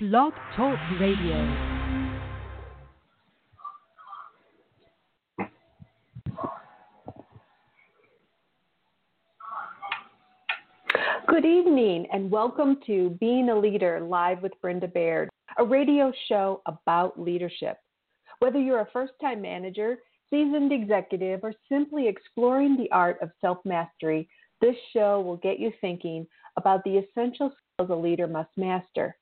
Blog Talk Radio. Good evening and welcome to Being a Leader live with Brenda Baird, a radio show about leadership. Whether you're a first time manager, seasoned executive, or simply exploring the art of self mastery, this show will get you thinking about the essential skills a leader must master.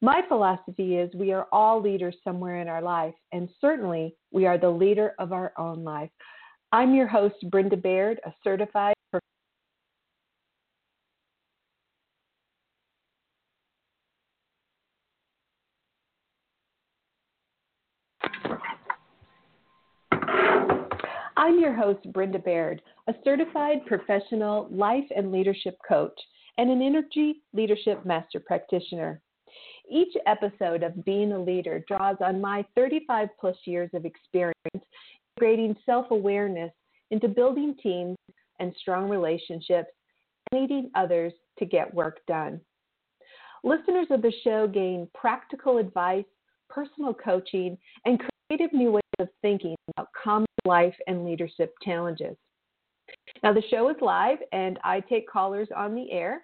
My philosophy is we are all leaders somewhere in our life, and certainly we are the leader of our own life. I'm your host, Brenda Baird, a certified I'm your host, Brenda Baird, a certified professional life and leadership coach and an energy leadership master practitioner. Each episode of Being a Leader draws on my 35 plus years of experience integrating self awareness into building teams and strong relationships and leading others to get work done. Listeners of the show gain practical advice, personal coaching, and creative new ways of thinking about common life and leadership challenges. Now, the show is live and I take callers on the air.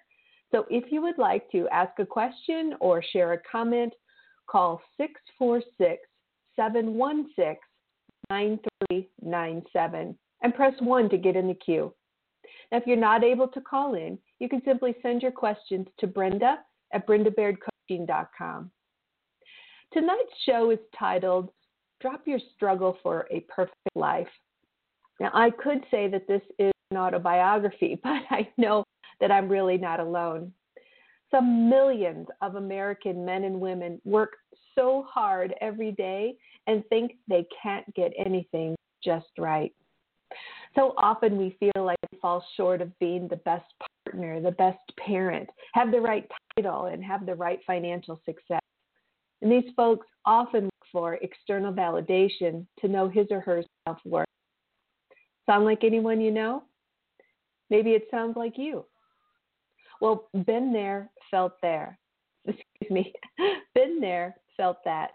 So if you would like to ask a question or share a comment, call 646 716 9397 and press 1 to get in the queue. Now, if you're not able to call in, you can simply send your questions to Brenda at brendabairdcoaching.com. Tonight's show is titled Drop Your Struggle for a Perfect Life. Now, I could say that this is an autobiography, but I know that I'm really not alone. Some millions of American men and women work so hard every day and think they can't get anything just right. So often we feel like we fall short of being the best partner, the best parent, have the right title, and have the right financial success. And these folks often look for external validation to know his or her self worth. Sound like anyone you know? Maybe it sounds like you. Well, been there, felt there. Excuse me. been there, felt that.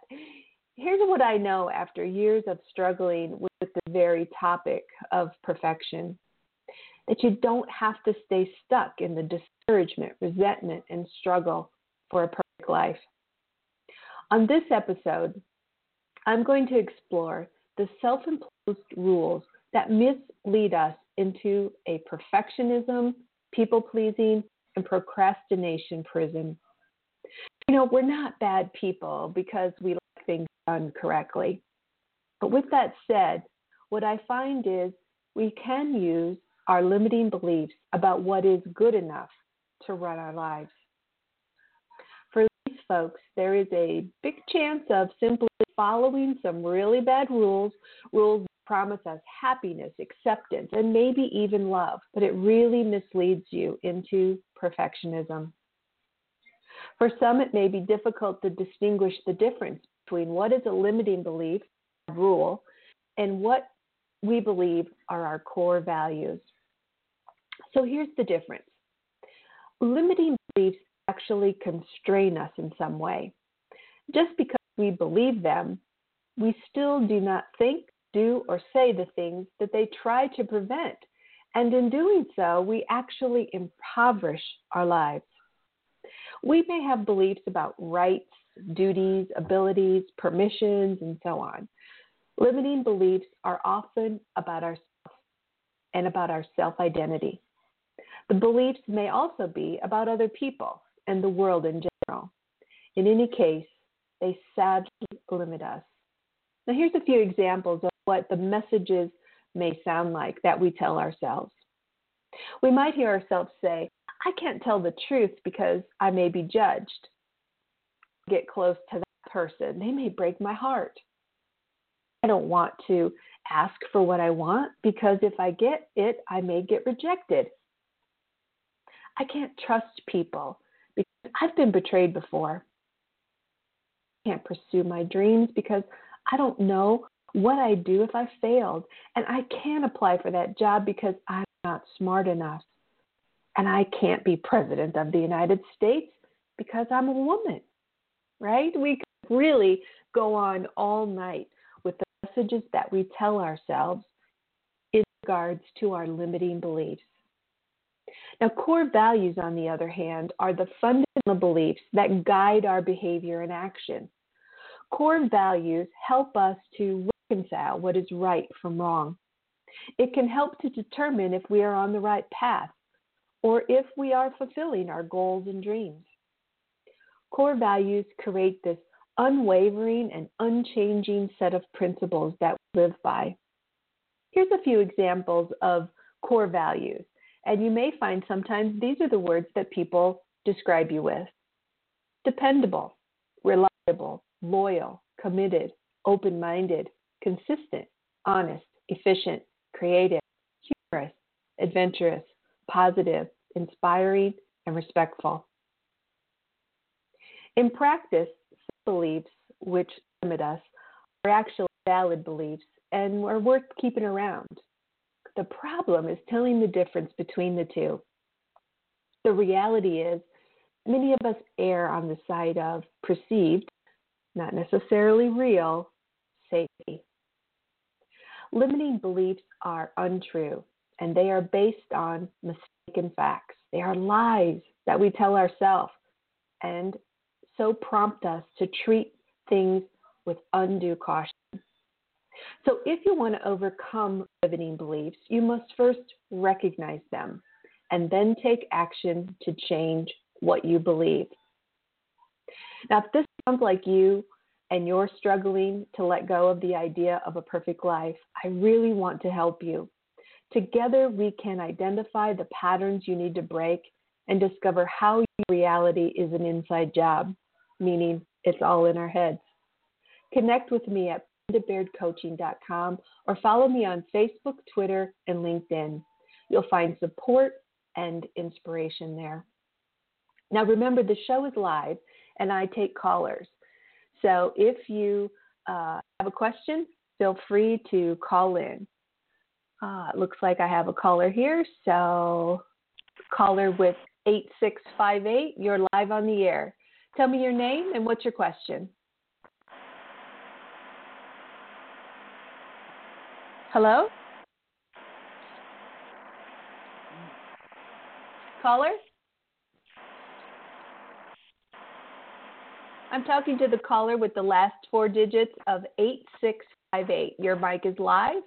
Here's what I know after years of struggling with the very topic of perfection that you don't have to stay stuck in the discouragement, resentment, and struggle for a perfect life. On this episode, I'm going to explore the self imposed rules that mislead us into a perfectionism, people pleasing, and procrastination prison. You know, we're not bad people because we like things done correctly. But with that said, what I find is we can use our limiting beliefs about what is good enough to run our lives. For these folks, there is a big chance of simply following some really bad rules, rules promise us happiness, acceptance, and maybe even love, but it really misleads you into perfectionism. For some, it may be difficult to distinguish the difference between what is a limiting belief, rule, and what we believe are our core values. So here's the difference limiting beliefs actually constrain us in some way. Just because we believe them, we still do not think, do or say the things that they try to prevent. And in doing so, we actually impoverish our lives. We may have beliefs about rights, duties, abilities, permissions, and so on. Limiting beliefs are often about ourselves and about our self identity. The beliefs may also be about other people and the world in general. In any case, they sadly limit us. Now, here's a few examples of what the messages may sound like that we tell ourselves. We might hear ourselves say, I can't tell the truth because I may be judged. Get close to that person, they may break my heart. I don't want to ask for what I want because if I get it, I may get rejected. I can't trust people because I've been betrayed before. I can't pursue my dreams because I don't know what I do if I failed. And I can't apply for that job because I'm not smart enough. And I can't be president of the United States because I'm a woman. right? We could really go on all night with the messages that we tell ourselves in regards to our limiting beliefs. Now, core values, on the other hand, are the fundamental beliefs that guide our behavior and action. Core values help us to reconcile what is right from wrong. It can help to determine if we are on the right path or if we are fulfilling our goals and dreams. Core values create this unwavering and unchanging set of principles that we live by. Here's a few examples of core values, and you may find sometimes these are the words that people describe you with dependable, reliable, loyal, committed, open minded, consistent, honest, efficient, creative, humorous, adventurous, positive, inspiring, and respectful. In practice, beliefs which limit us are actually valid beliefs and are worth keeping around. The problem is telling the difference between the two. The reality is, many of us err on the side of perceived, not necessarily real, safety. Limiting beliefs are untrue and they are based on mistaken facts. They are lies that we tell ourselves and so prompt us to treat things with undue caution. So, if you want to overcome limiting beliefs, you must first recognize them and then take action to change what you believe. Now, if this sounds like you and you're struggling to let go of the idea of a perfect life, I really want to help you. Together, we can identify the patterns you need to break and discover how reality is an inside job, meaning it's all in our heads. Connect with me at brendabairdcoaching.com or follow me on Facebook, Twitter, and LinkedIn. You'll find support and inspiration there. Now, remember, the show is live and I take callers. So if you uh, have a question, feel free to call in. Uh, it looks like I have a caller here. So, caller with 8658, you're live on the air. Tell me your name and what's your question? Hello? Caller? I'm talking to the caller with the last four digits of 8658. Your mic is live.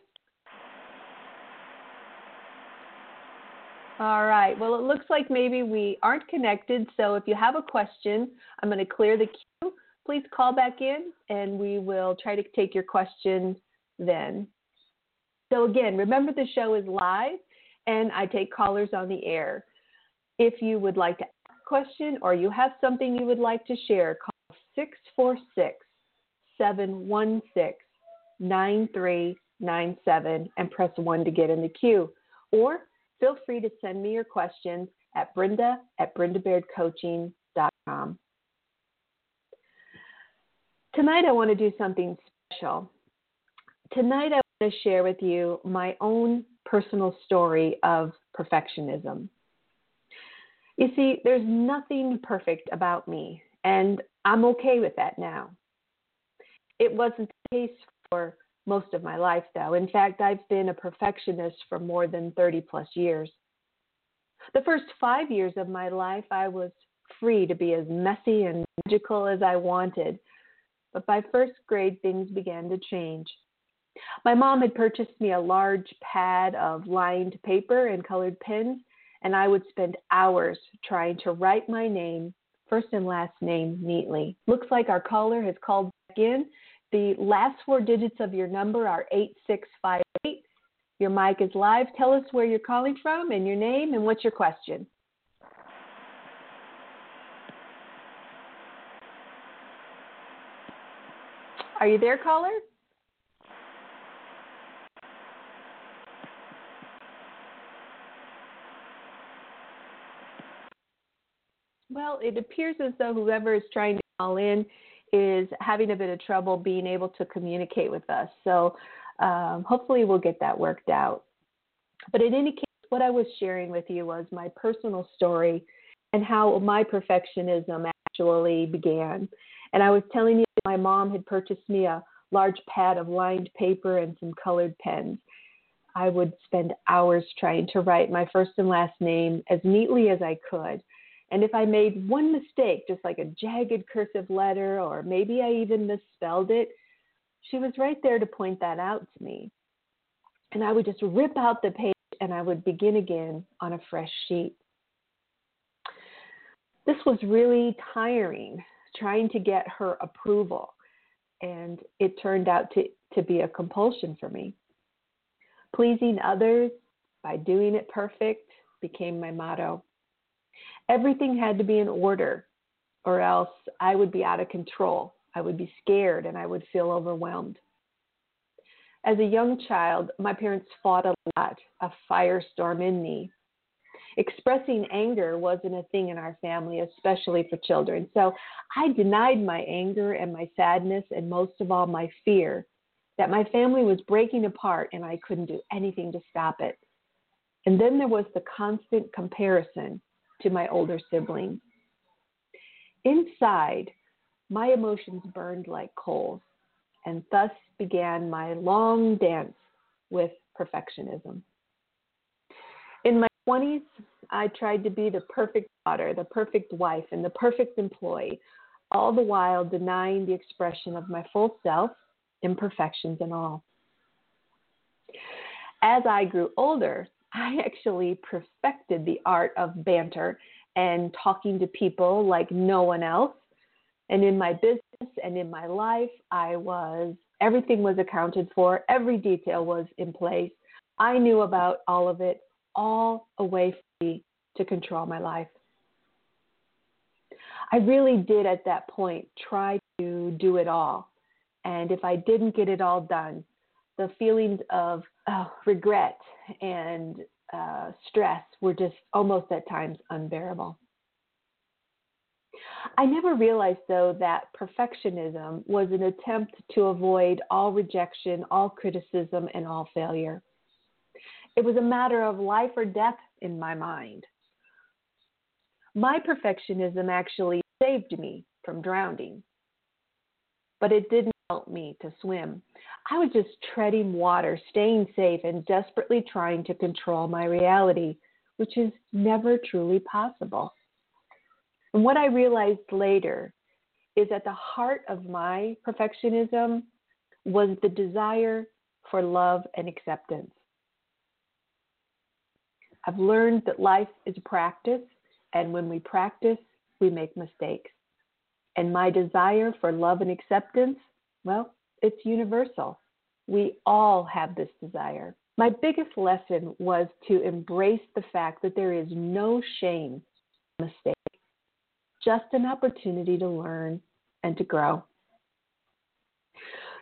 All right. Well, it looks like maybe we aren't connected. So if you have a question, I'm going to clear the queue. Please call back in and we will try to take your question then. So again, remember the show is live and I take callers on the air. If you would like to ask a question or you have something you would like to share, 646 716 9397 and press 1 to get in the queue. Or feel free to send me your questions at brenda at brendabairdcoaching.com. Tonight, I want to do something special. Tonight, I want to share with you my own personal story of perfectionism. You see, there's nothing perfect about me, and I'm okay with that now. It wasn't the case for most of my life, though. In fact, I've been a perfectionist for more than 30 plus years. The first five years of my life, I was free to be as messy and magical as I wanted. But by first grade, things began to change. My mom had purchased me a large pad of lined paper and colored pens, and I would spend hours trying to write my name, first and last name, neatly. Looks like our caller has called back in. The last four digits of your number are 8658. Your mic is live. Tell us where you're calling from and your name and what's your question. Are you there, caller? Well, it appears as though whoever is trying to call in is having a bit of trouble being able to communicate with us. So um, hopefully we'll get that worked out. But in any case, what I was sharing with you was my personal story and how my perfectionism actually began. And I was telling you my mom had purchased me a large pad of lined paper and some colored pens. I would spend hours trying to write my first and last name as neatly as I could. And if I made one mistake, just like a jagged cursive letter, or maybe I even misspelled it, she was right there to point that out to me. And I would just rip out the page and I would begin again on a fresh sheet. This was really tiring, trying to get her approval. And it turned out to, to be a compulsion for me. Pleasing others by doing it perfect became my motto. Everything had to be in order, or else I would be out of control. I would be scared and I would feel overwhelmed. As a young child, my parents fought a lot, a firestorm in me. Expressing anger wasn't a thing in our family, especially for children. So I denied my anger and my sadness, and most of all, my fear that my family was breaking apart and I couldn't do anything to stop it. And then there was the constant comparison to my older siblings. Inside, my emotions burned like coals, and thus began my long dance with perfectionism. In my 20s, I tried to be the perfect daughter, the perfect wife, and the perfect employee, all the while denying the expression of my full self imperfections and all. As I grew older, I actually perfected the art of banter and talking to people like no one else. And in my business and in my life, I was, everything was accounted for, every detail was in place. I knew about all of it, all a way for me to control my life. I really did at that point try to do it all. And if I didn't get it all done, the feelings of oh, regret and uh, stress were just almost at times unbearable. I never realized, though, that perfectionism was an attempt to avoid all rejection, all criticism, and all failure. It was a matter of life or death in my mind. My perfectionism actually saved me from drowning, but it didn't help me to swim. I was just treading water, staying safe, and desperately trying to control my reality, which is never truly possible. And what I realized later is at the heart of my perfectionism was the desire for love and acceptance. I've learned that life is a practice, and when we practice, we make mistakes. And my desire for love and acceptance well, it's universal. We all have this desire. My biggest lesson was to embrace the fact that there is no shame mistake, just an opportunity to learn and to grow.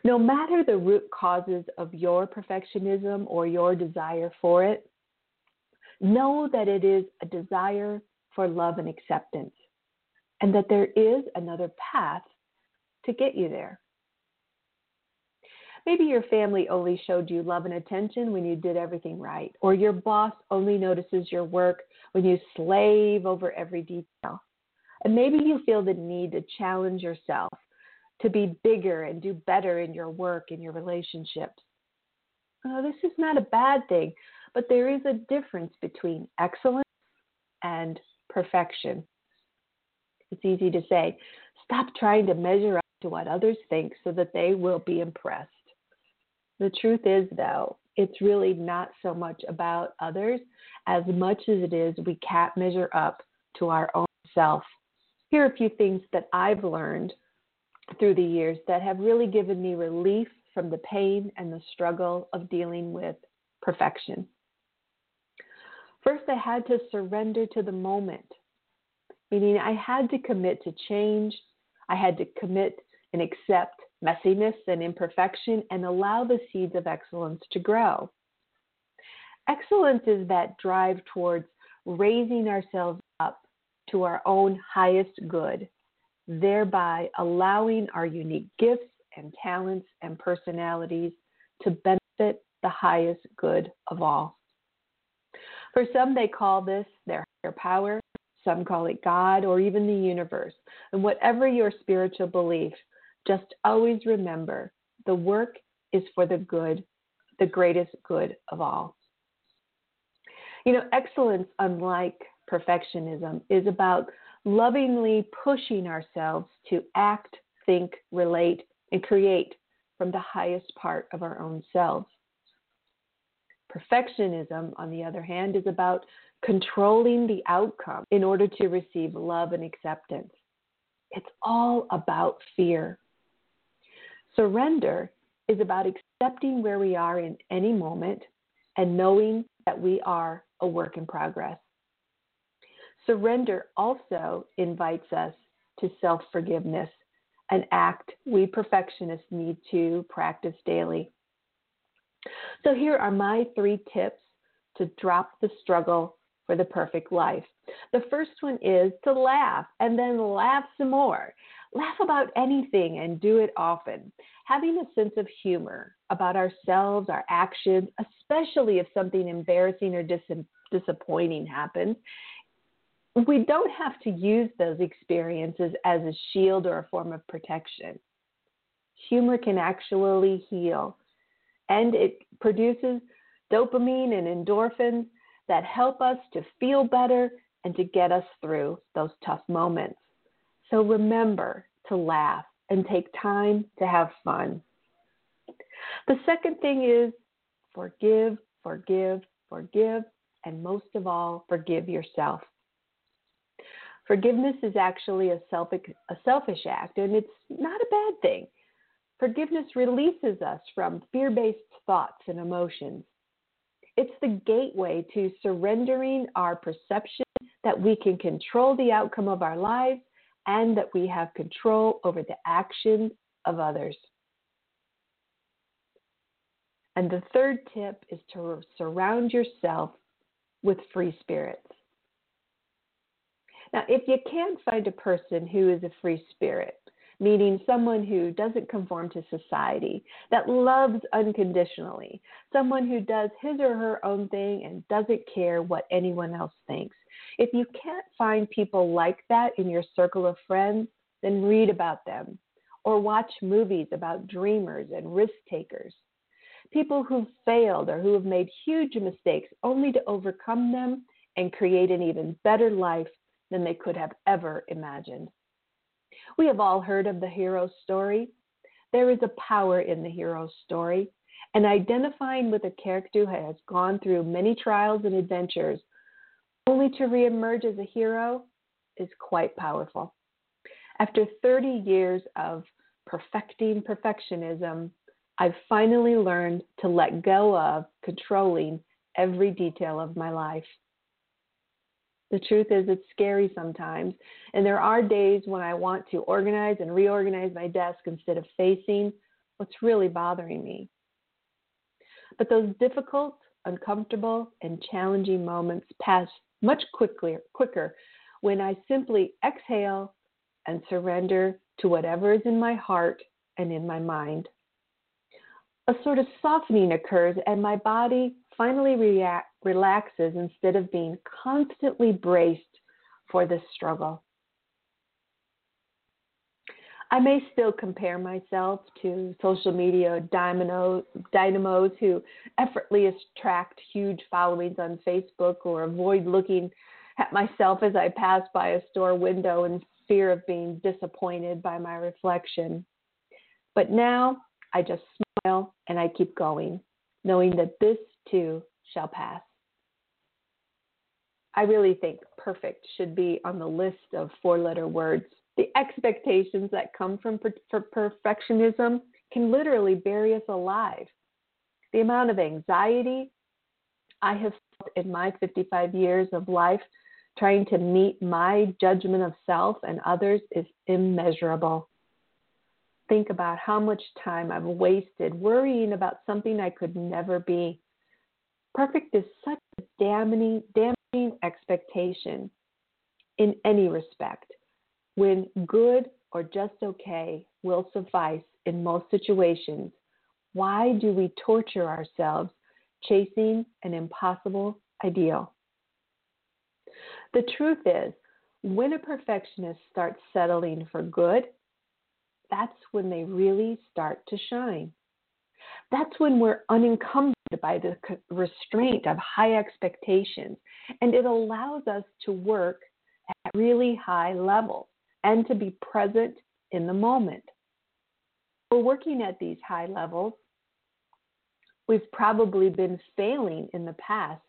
No matter the root causes of your perfectionism or your desire for it, know that it is a desire for love and acceptance, and that there is another path to get you there. Maybe your family only showed you love and attention when you did everything right, or your boss only notices your work when you slave over every detail. And maybe you feel the need to challenge yourself to be bigger and do better in your work and your relationships. Uh, this is not a bad thing, but there is a difference between excellence and perfection. It's easy to say, stop trying to measure up to what others think so that they will be impressed. The truth is, though, it's really not so much about others as much as it is we can't measure up to our own self. Here are a few things that I've learned through the years that have really given me relief from the pain and the struggle of dealing with perfection. First, I had to surrender to the moment, meaning I had to commit to change. I had to commit and accept messiness and imperfection and allow the seeds of excellence to grow. Excellence is that drive towards raising ourselves up to our own highest good, thereby allowing our unique gifts and talents and personalities to benefit the highest good of all. For some, they call this their higher power. Some call it God or even the universe. And whatever your spiritual belief, just always remember the work is for the good, the greatest good of all. You know, excellence, unlike perfectionism, is about lovingly pushing ourselves to act, think, relate, and create from the highest part of our own selves. Perfectionism, on the other hand, is about controlling the outcome in order to receive love and acceptance. It's all about fear. Surrender is about accepting where we are in any moment and knowing that we are a work in progress. Surrender also invites us to self forgiveness, an act we perfectionists need to practice daily. So, here are my three tips to drop the struggle for the perfect life. The first one is to laugh and then laugh some more. Laugh about anything and do it often. Having a sense of humor about ourselves, our actions, especially if something embarrassing or dis- disappointing happens, we don't have to use those experiences as a shield or a form of protection. Humor can actually heal, and it produces dopamine and endorphins that help us to feel better and to get us through those tough moments. So remember to laugh and take time to have fun. The second thing is forgive, forgive, forgive, and most of all, forgive yourself. Forgiveness is actually a, selfish, a selfish act, and it's not a bad thing. Forgiveness releases us from fear based thoughts and emotions. It's the gateway to surrendering our perception that we can control the outcome of our lives and that we have control over the actions of others. And the third tip is to surround yourself with free spirits. Now, if you can't find a person who is a free spirit, meaning someone who doesn't conform to society, that loves unconditionally, someone who does his or her own thing and doesn't care what anyone else thinks. If you can't find people like that in your circle of friends, then read about them or watch movies about dreamers and risk takers. People who've failed or who have made huge mistakes only to overcome them and create an even better life than they could have ever imagined. We have all heard of the hero story. There is a power in the hero story, and identifying with a character who has gone through many trials and adventures only to reemerge as a hero is quite powerful. After 30 years of perfecting perfectionism, I've finally learned to let go of controlling every detail of my life. The truth is, it's scary sometimes. And there are days when I want to organize and reorganize my desk instead of facing what's really bothering me. But those difficult, uncomfortable, and challenging moments pass much quicker, quicker when I simply exhale and surrender to whatever is in my heart and in my mind. A sort of softening occurs, and my body finally react, relaxes instead of being constantly braced for this struggle. I may still compare myself to social media dynamo, dynamos who effortlessly attract huge followings on Facebook or avoid looking at myself as I pass by a store window in fear of being disappointed by my reflection. But now I just smile and I keep going, knowing that this too shall pass. I really think perfect should be on the list of four letter words. The expectations that come from per- perfectionism can literally bury us alive. The amount of anxiety I have felt in my 55 years of life trying to meet my judgment of self and others is immeasurable. Think about how much time I've wasted worrying about something I could never be Perfect is such a damning, damaging expectation in any respect, when good or just okay will suffice in most situations. Why do we torture ourselves chasing an impossible ideal? The truth is, when a perfectionist starts settling for good, that's when they really start to shine. That's when we're unencumbered by the restraint of high expectations, and it allows us to work at really high levels and to be present in the moment. We're working at these high levels. We've probably been failing in the past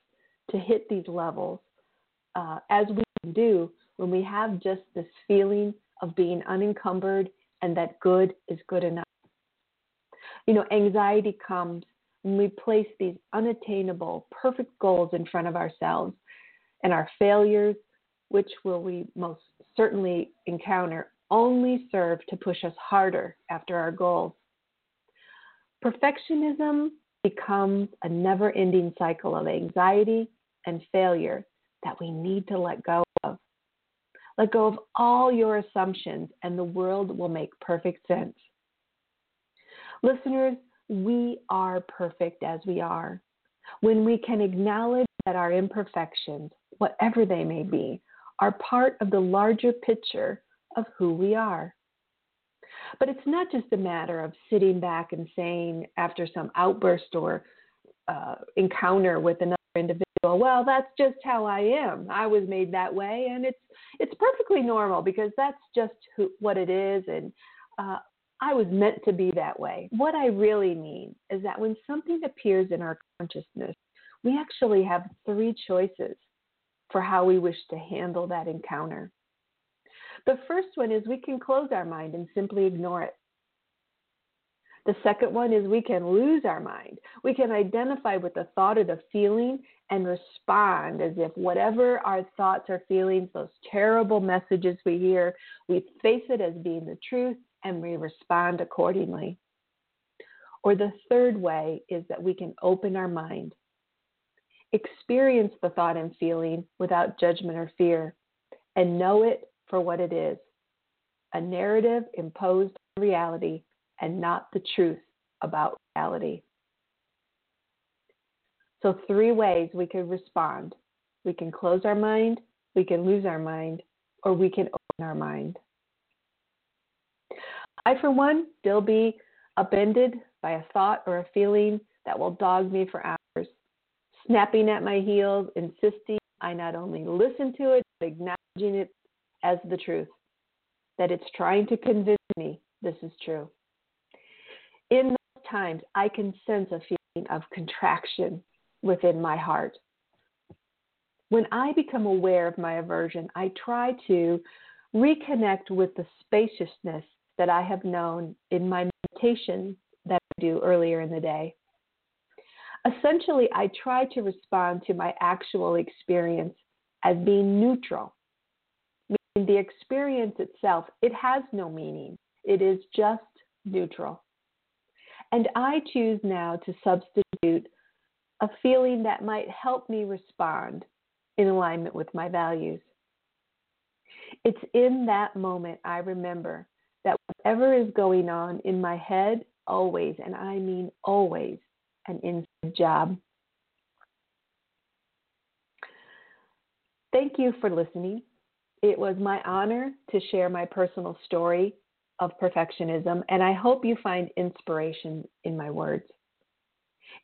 to hit these levels uh, as we do when we have just this feeling of being unencumbered and that good is good enough. You know, anxiety comes when we place these unattainable, perfect goals in front of ourselves, and our failures, which will we most certainly encounter, only serve to push us harder after our goals. Perfectionism becomes a never ending cycle of anxiety and failure that we need to let go of. Let go of all your assumptions, and the world will make perfect sense. Listeners, we are perfect as we are. When we can acknowledge that our imperfections, whatever they may be, are part of the larger picture of who we are. But it's not just a matter of sitting back and saying, after some outburst or uh, encounter with another individual, well, that's just how I am. I was made that way, and it's it's perfectly normal because that's just who, what it is, and uh, I was meant to be that way. What I really mean is that when something appears in our consciousness, we actually have three choices for how we wish to handle that encounter. The first one is we can close our mind and simply ignore it. The second one is we can lose our mind. We can identify with the thought or the feeling and respond as if whatever our thoughts or feelings, those terrible messages we hear, we face it as being the truth and we respond accordingly. Or the third way is that we can open our mind, experience the thought and feeling without judgment or fear, and know it for what it is a narrative imposed on reality and not the truth about reality. So, three ways we could respond we can close our mind, we can lose our mind, or we can open our mind. I, for one, still be upended by a thought or a feeling that will dog me for hours, snapping at my heels, insisting I not only listen to it, but acknowledging it as the truth, that it's trying to convince me this is true in those times, I can sense a feeling of contraction within my heart. When I become aware of my aversion, I try to reconnect with the spaciousness that I have known in my meditation that I do earlier in the day. Essentially, I try to respond to my actual experience as being neutral. Meaning the experience itself, it has no meaning. It is just neutral. And I choose now to substitute a feeling that might help me respond in alignment with my values. It's in that moment I remember that whatever is going on in my head, always, and I mean always, an inside job. Thank you for listening. It was my honor to share my personal story of perfectionism, and I hope you find inspiration in my words.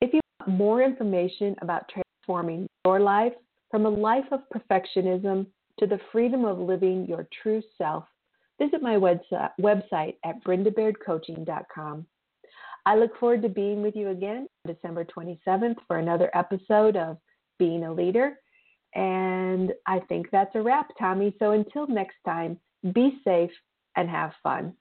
If you want more information about transforming your life from a life of perfectionism to the freedom of living your true self, visit my website at brendabairdcoaching.com. I look forward to being with you again December 27th for another episode of Being a Leader. And I think that's a wrap, Tommy. So until next time, be safe and have fun.